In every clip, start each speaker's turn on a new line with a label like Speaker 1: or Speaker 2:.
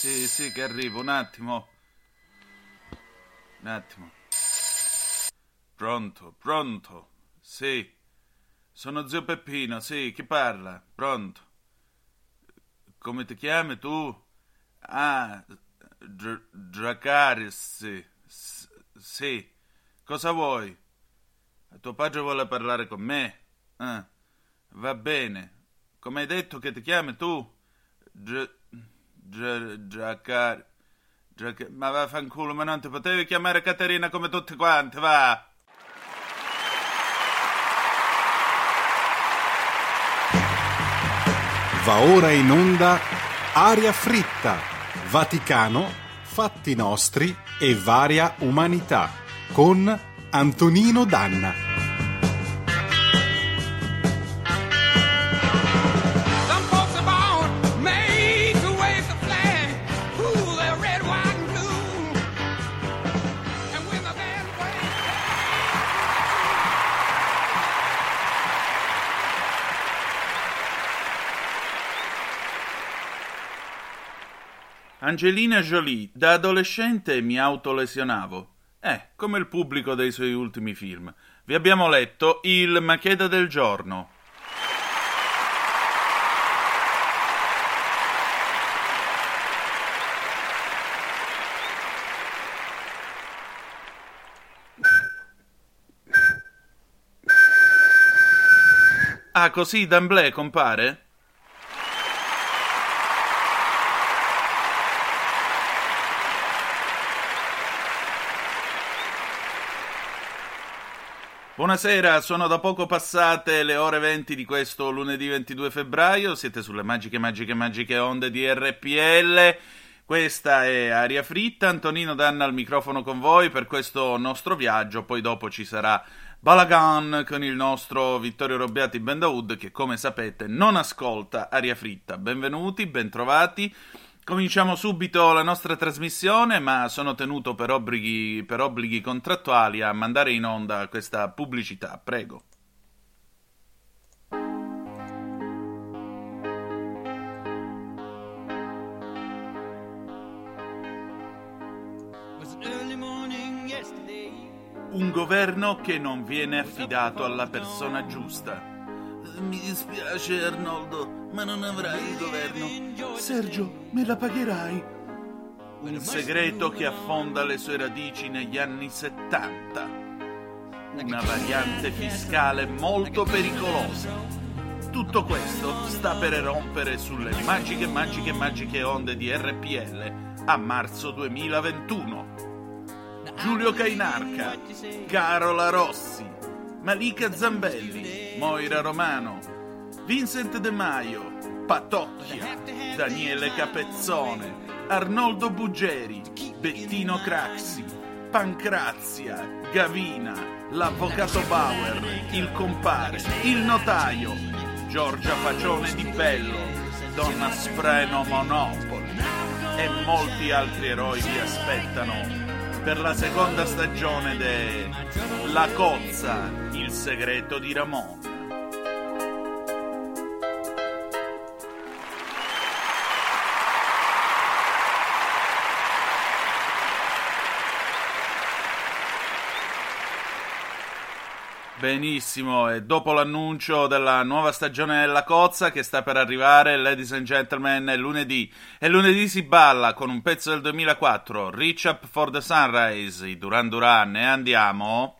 Speaker 1: Sì, sì, che arrivo, un attimo. Un attimo. Pronto, pronto. Sì. Sono zio Peppino, sì, chi parla? Pronto. Come ti chiami tu? Ah, Dr- Dracaris, sì. Sì. Cosa vuoi? Tuo padre vuole parlare con me? Ah, va bene. Come hai detto che ti chiami tu? Dr- Dracar... Drac- Ma vaffanculo, ma non ti potevi chiamare Caterina come tutte quante, va!
Speaker 2: Va ora in onda Aria fritta, Vaticano, fatti nostri e varia umanità con Antonino Danna.
Speaker 1: Angelina Jolie, da adolescente mi autolesionavo. Eh, come il pubblico dei suoi ultimi film. Vi abbiamo letto Il Macheda del giorno. Ah, così d'amblè compare? Buonasera, sono da poco passate le ore 20 di questo lunedì 22 febbraio, siete sulle magiche, magiche, magiche onde di RPL. Questa è Aria Fritta, Antonino Danna al microfono con voi per questo nostro viaggio, poi dopo ci sarà Balagan con il nostro Vittorio Robbiati Bendawood che come sapete non ascolta Aria Fritta. Benvenuti, bentrovati. Cominciamo subito la nostra trasmissione, ma sono tenuto per obblighi, per obblighi contrattuali a mandare in onda questa pubblicità. Prego. Un governo che non viene affidato alla persona giusta. Mi dispiace Arnoldo, ma non avrai il governo. Sergio, me la pagherai. Un segreto che affonda le sue radici negli anni 70. Una variante fiscale molto pericolosa. Tutto questo sta per erompere sulle magiche, magiche, magiche onde di RPL a marzo 2021. Giulio Cainarca, Carola Rossi, Malika Zambelli, Moira Romano, Vincent De Maio, Patocchia, Daniele Capezzone, Arnoldo Buggeri, Bettino Craxi, Pancrazia, Gavina, l'avvocato Bauer, il compare, il notaio, Giorgia Fagione di Bello, Donna Spreno Monopoli. E molti altri eroi vi aspettano per la seconda stagione de La Cozza, il segreto di Ramon. Benissimo, e dopo l'annuncio della nuova stagione della Cozza che sta per arrivare, ladies and gentlemen, è lunedì. E lunedì si balla con un pezzo del 2004, Reach Up for the Sunrise, i Duran Duran, e andiamo...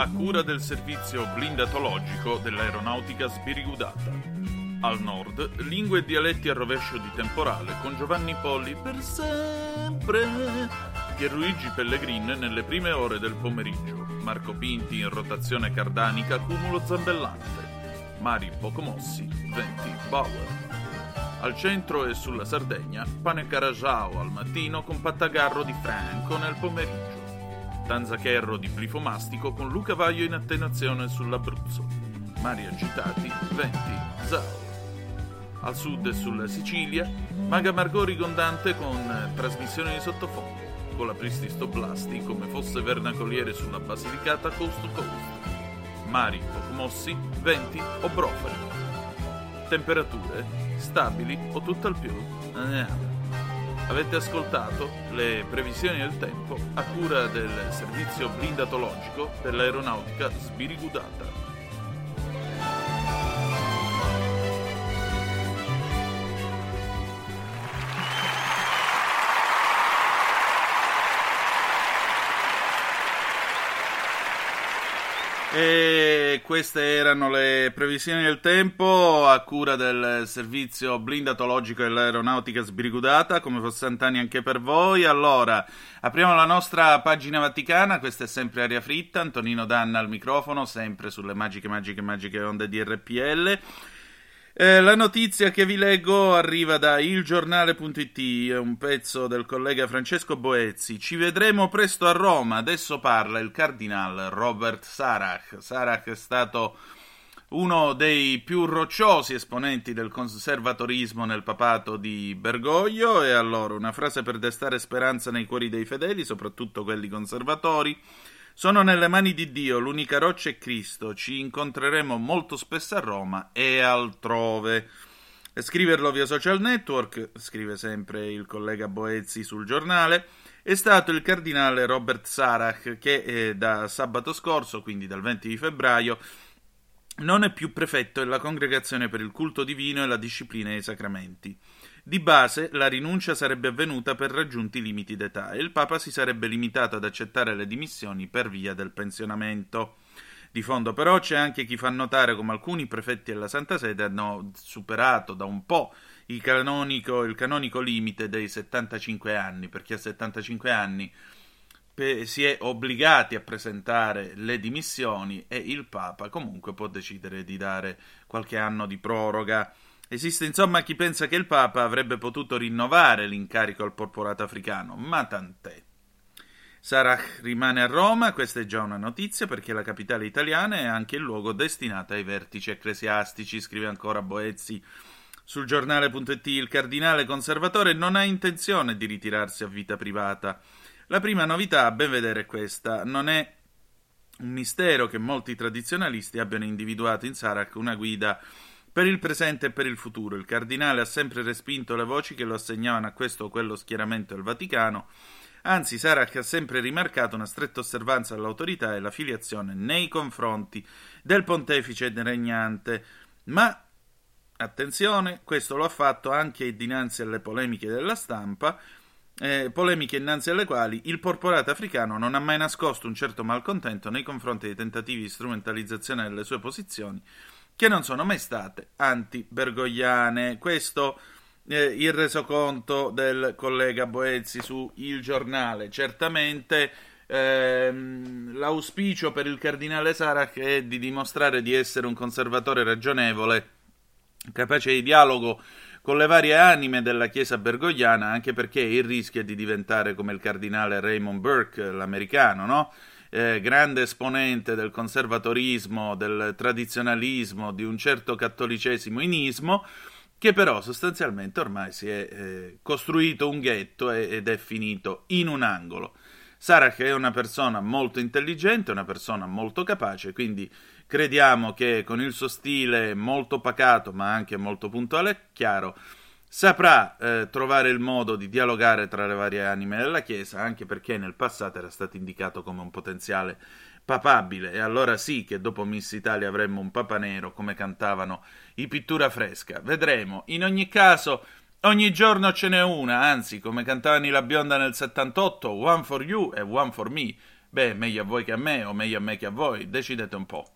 Speaker 1: a cura del servizio blindatologico dell'aeronautica sbirigudata. Al nord, lingue e dialetti a rovescio di temporale con Giovanni Polli per sempre. Pierluigi Pellegrin nelle prime ore del pomeriggio. Marco Pinti in rotazione cardanica, cumulo zambellante. Mari poco mossi, venti Bauer. Al centro e sulla Sardegna, pane carajao al mattino con pattagarro di Franco nel pomeriggio. Tanzacherro di plifomastico con Luca Vaio in attenuazione sull'Abruzzo. Mari agitati, venti Zao. Al sud e sulla Sicilia, Maga Margot rigondante con trasmissione di sottofondo, con la Prististo Blasti come fosse vernacoliere sulla Basilicata coast to coast. Mari poco mossi, venti o brofoli. Temperature stabili o tutt'al più. Eh, Avete ascoltato le previsioni del tempo a cura del servizio blindatologico dell'aeronautica sbirigudata. E queste erano le previsioni del tempo a cura del servizio blindatologico dell'aeronautica sbrigudata, come fosse Sant'Anni anche per voi. Allora, apriamo la nostra pagina vaticana, questa è sempre aria fritta, Antonino Danna al microfono, sempre sulle magiche, magiche, magiche onde di RPL. Eh, la notizia che vi leggo arriva da ilgiornale.it, un pezzo del collega Francesco Boezzi. Ci vedremo presto a Roma, adesso parla il cardinal Robert Sarach. Sarach è stato uno dei più rocciosi esponenti del conservatorismo nel papato di Bergoglio e allora una frase per destare speranza nei cuori dei fedeli, soprattutto quelli conservatori. Sono nelle mani di Dio, l'unica roccia è Cristo, ci incontreremo molto spesso a Roma e altrove. Scriverlo via social network, scrive sempre il collega Boezzi sul giornale, è stato il cardinale Robert Sarach che eh, da sabato scorso, quindi dal 20 di febbraio, non è più prefetto della congregazione per il culto divino e la disciplina dei sacramenti. Di base la rinuncia sarebbe avvenuta per raggiunti limiti d'età e il Papa si sarebbe limitato ad accettare le dimissioni per via del pensionamento. Di fondo però c'è anche chi fa notare come alcuni prefetti della Santa Sede hanno superato da un po' il canonico, il canonico limite dei 75 anni, perché a 75 anni si è obbligati a presentare le dimissioni e il Papa comunque può decidere di dare qualche anno di proroga. Esiste insomma chi pensa che il Papa avrebbe potuto rinnovare l'incarico al porporato africano, ma tant'è. Sarach rimane a Roma, questa è già una notizia perché la capitale italiana è anche il luogo destinato ai vertici ecclesiastici, scrive ancora Boezzi sul giornale.it. Il cardinale conservatore non ha intenzione di ritirarsi a vita privata. La prima novità, a ben vedere, è questa. Non è un mistero che molti tradizionalisti abbiano individuato in Sarach una guida per il presente e per il futuro. Il cardinale ha sempre respinto le voci che lo assegnavano a questo o quello schieramento del Vaticano. Anzi, Sarach ha sempre rimarcato una stretta osservanza dell'autorità e la filiazione nei confronti del pontefice regnante. Ma attenzione, questo lo ha fatto anche dinanzi alle polemiche della stampa, eh, polemiche innanzi alle quali il porporato africano non ha mai nascosto un certo malcontento nei confronti dei tentativi di strumentalizzazione delle sue posizioni, che non sono mai state anti-bergogliane. Questo eh, il resoconto del collega Boezzi su Il Giornale. Certamente ehm, l'auspicio per il cardinale Sarach è di dimostrare di essere un conservatore ragionevole, capace di dialogo con le varie anime della Chiesa bergogliana, anche perché il rischio è di diventare come il cardinale Raymond Burke, l'americano, no? Eh, grande esponente del conservatorismo, del tradizionalismo, di un certo cattolicesimo inismo, che però sostanzialmente ormai si è eh, costruito un ghetto ed è finito in un angolo. Sarach è una persona molto intelligente, una persona molto capace, quindi crediamo che con il suo stile molto pacato ma anche molto puntuale, chiaro, saprà eh, trovare il modo di dialogare tra le varie anime della Chiesa, anche perché nel passato era stato indicato come un potenziale papabile e allora sì che dopo Miss Italia avremmo un papa nero come cantavano i pittura fresca. Vedremo. In ogni caso Ogni giorno ce n'è una, anzi, come cantavano i La Bionda nel 78, one for you e one for me. Beh, meglio a voi che a me, o meglio a me che a voi, decidete un po'.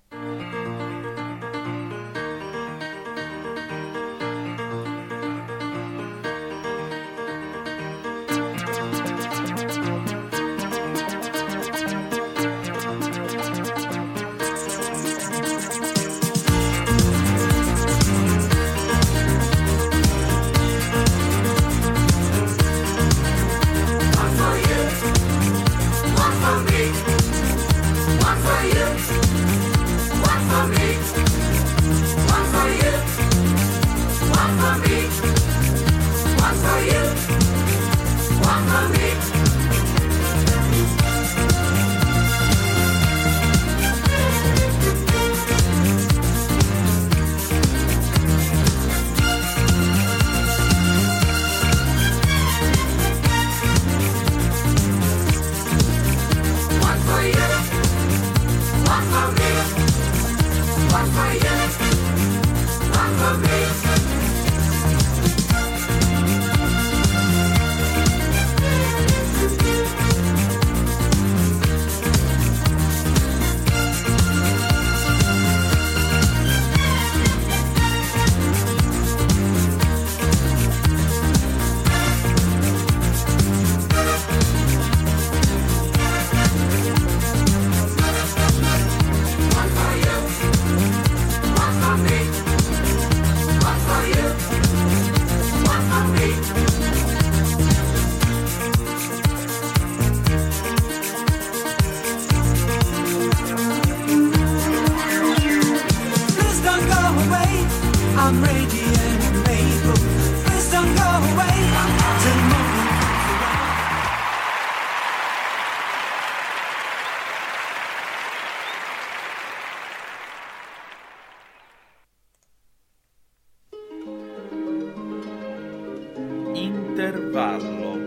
Speaker 1: Intervallo.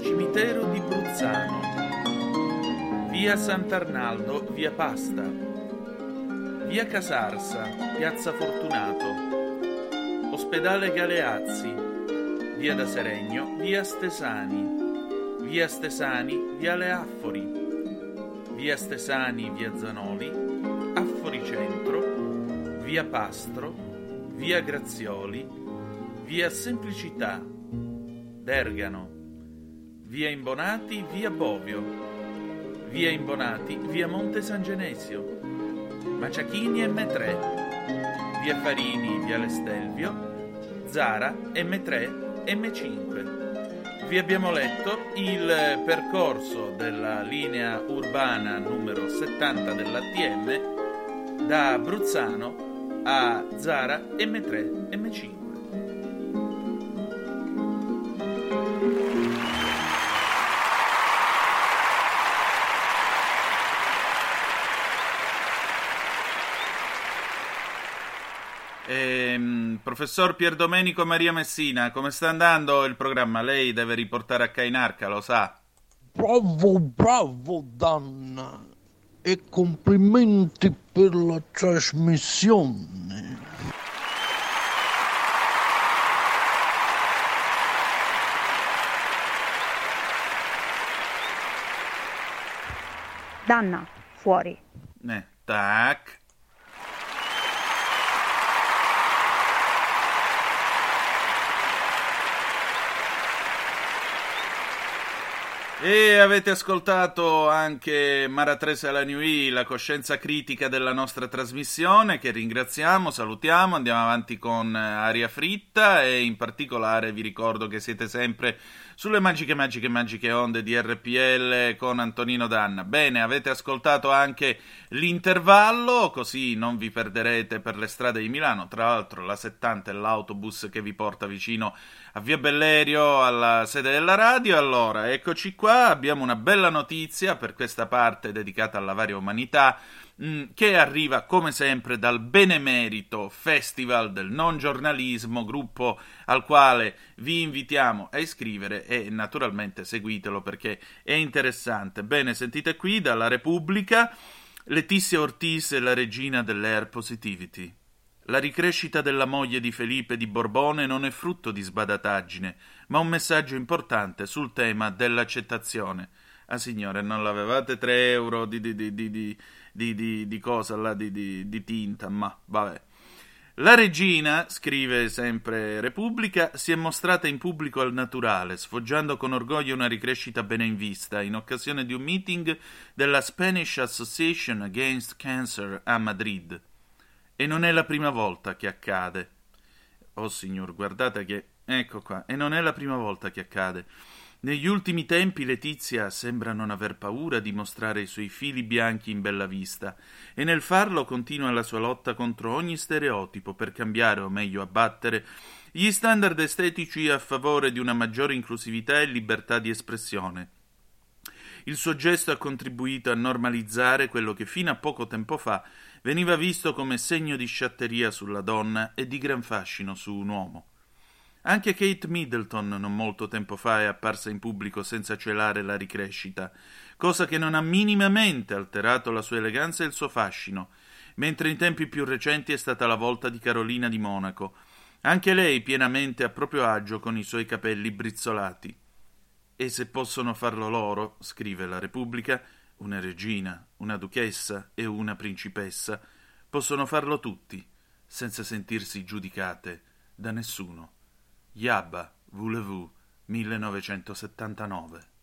Speaker 1: Cimitero di Bruzzano. Via Sant'Arnaldo, via Pasta. Via Casarsa, piazza Fortunato. Ospedale Galeazzi. Via da Seregno, via Stesani. Via Stesani, viale Affori. Via Stesani, via Zanoli. Affori Centro. Via Pastro. Via Grazioli. Via Semplicità. Bergano. Via Imbonati, via Bovio. Via Imbonati, via Monte San Genesio. Maciachini M3. Via Farini, via Lestelvio. Zara M3, M5. Vi abbiamo letto il percorso della linea urbana numero 70 dell'ATM da Bruzzano a Zara M3, M5. Professor Pierdomenico Maria Messina, come sta andando il programma? Lei deve riportare a Cainarca, lo sa.
Speaker 3: Bravo, bravo Danna e complimenti per la trasmissione.
Speaker 4: Danna, fuori.
Speaker 1: Eh, tac. E avete ascoltato anche Mara Teresa Lanui, la coscienza critica della nostra trasmissione, che ringraziamo, salutiamo, andiamo avanti con eh, Aria Fritta e in particolare vi ricordo che siete sempre sulle magiche, magiche, magiche onde di RPL con Antonino Danna. Bene, avete ascoltato anche l'intervallo, così non vi perderete per le strade di Milano. Tra l'altro la 70 è l'autobus che vi porta vicino a Via Bellerio, alla sede della radio. Allora, eccoci qua, abbiamo una bella notizia per questa parte dedicata alla varia umanità mh, che arriva come sempre dal Benemerito Festival del Non Giornalismo, gruppo al quale vi invitiamo a iscrivere e naturalmente seguitelo perché è interessante. Bene, sentite qui dalla Repubblica Letizia Ortiz è la regina dell'air positivity. La ricrescita della moglie di Felipe di Borbone non è frutto di sbadataggine, ma un messaggio importante sul tema dell'accettazione. Ah signore, non l'avevate 3 euro di, di, di, di, di, di, di- cosa là, di- di tinta, ma vabbè. La regina, scrive sempre Repubblica, si è mostrata in pubblico al naturale, sfoggiando con orgoglio una ricrescita bene in vista, in occasione di un meeting della Spanish Association Against Cancer a Madrid. E non è la prima volta che accade. Oh signor, guardate che... Ecco qua, e non è la prima volta che accade. Negli ultimi tempi Letizia sembra non aver paura di mostrare i suoi fili bianchi in bella vista e nel farlo continua la sua lotta contro ogni stereotipo per cambiare o meglio abbattere gli standard estetici a favore di una maggiore inclusività e libertà di espressione. Il suo gesto ha contribuito a normalizzare quello che fino a poco tempo fa veniva visto come segno di sciatteria sulla donna e di gran fascino su un uomo. Anche Kate Middleton non molto tempo fa è apparsa in pubblico senza celare la ricrescita, cosa che non ha minimamente alterato la sua eleganza e il suo fascino, mentre in tempi più recenti è stata la volta di Carolina di Monaco, anche lei pienamente a proprio agio con i suoi capelli brizzolati. E se possono farlo loro, scrive la Repubblica, una regina, una duchessa e una principessa, possono farlo tutti, senza sentirsi giudicate da nessuno. Yabba, Voulez-vous, 1979.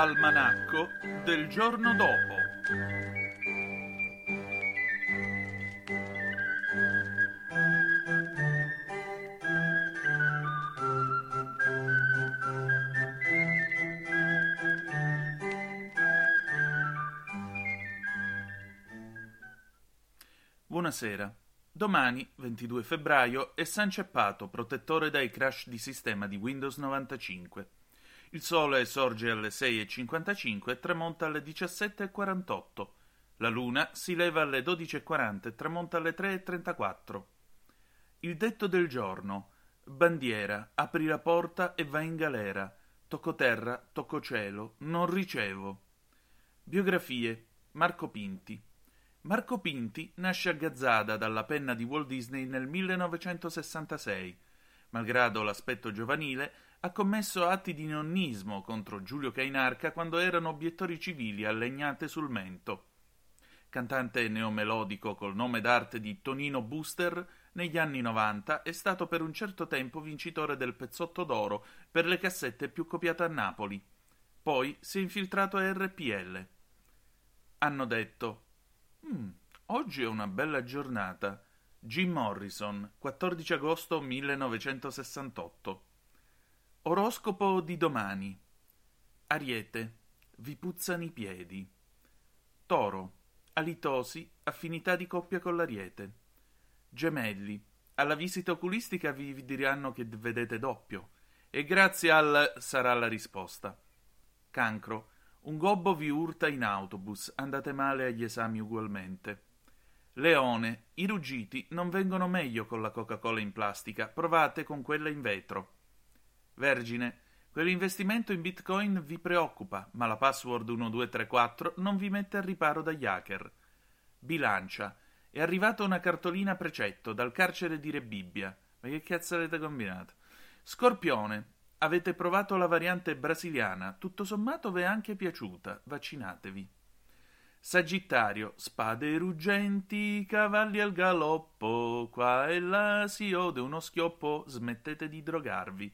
Speaker 1: Almanacco del giorno dopo. Buonasera. Domani, 22 febbraio, è San Ceppato, protettore dai crash di sistema di Windows 95. Il sole sorge alle 6.55 e tramonta alle 17.48. La luna si leva alle 12.40 e tramonta alle 3.34. Il detto del giorno. Bandiera, apri la porta e vai in galera. Tocco terra, tocco cielo, non ricevo. Biografie. Marco Pinti. Marco Pinti nasce a Gazzada dalla penna di Walt Disney nel 1966. Malgrado l'aspetto giovanile, ha commesso atti di nonnismo contro Giulio Cainarca quando erano obiettori civili a legnate sul mento. Cantante neomelodico col nome d'arte di Tonino Booster, negli anni 90 è stato per un certo tempo vincitore del Pezzotto d'Oro per le cassette più copiate a Napoli. Poi si è infiltrato a RPL. Hanno detto: "Mm, oggi è una bella giornata. Jim Morrison, 14 agosto 1968. Oroscopo di domani. Ariete, vi puzzano i piedi. Toro, alitosi, affinità di coppia con l'ariete. Gemelli, Alla visita oculistica vi diranno che vedete doppio. E grazie al sarà la risposta. Cancro. Un gobbo vi urta in autobus, andate male agli esami ugualmente. Leone. I ruggiti non vengono meglio con la Coca-Cola in plastica, provate con quella in vetro. Vergine. Quell'investimento in bitcoin vi preoccupa, ma la password 1234 non vi mette al riparo dagli hacker. Bilancia. È arrivata una cartolina precetto dal carcere di Rebibbia. Ma che cazzo avete combinato? Scorpione. Avete provato la variante brasiliana, tutto sommato vi è anche piaciuta, vaccinatevi. Sagittario, spade ruggenti, cavalli al galoppo, qua e là si ode uno schioppo, smettete di drogarvi.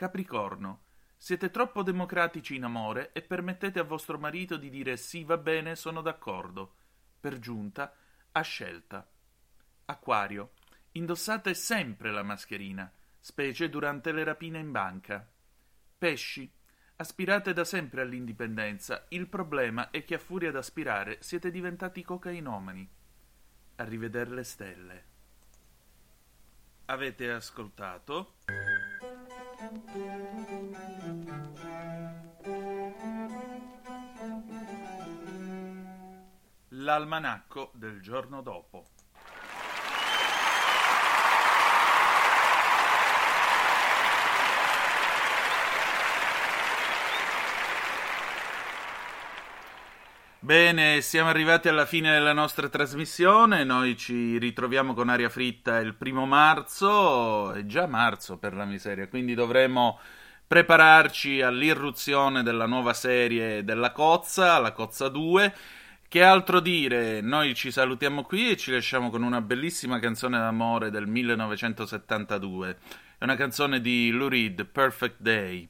Speaker 1: Capricorno, siete troppo democratici in amore e permettete a vostro marito di dire sì va bene, sono d'accordo. Per giunta, a scelta. Acquario, indossate sempre la mascherina, specie durante le rapine in banca. Pesci, aspirate da sempre all'indipendenza, il problema è che a furia d'aspirare siete diventati cocainomani. Arriveder le stelle. Avete ascoltato? L'almanacco del giorno dopo. Bene, siamo arrivati alla fine della nostra trasmissione. Noi ci ritroviamo con aria fritta il primo marzo, è già marzo per la miseria, quindi dovremo prepararci all'irruzione della nuova serie della Cozza, la Cozza 2. Che altro dire? Noi ci salutiamo qui e ci lasciamo con una bellissima canzone d'amore del 1972. È una canzone di Lou Reed, Perfect Day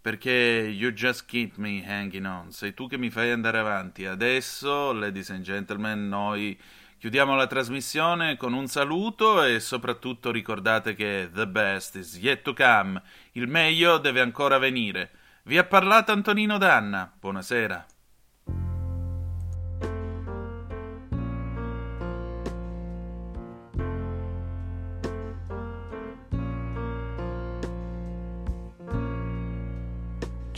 Speaker 1: perché you just keep me hanging on. Sei tu che mi fai andare avanti. Adesso, ladies and gentlemen, noi chiudiamo la trasmissione con un saluto e soprattutto ricordate che the best is yet to come. Il meglio deve ancora venire. Vi ha parlato Antonino Danna. Buonasera.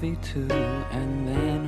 Speaker 5: Movie too, and then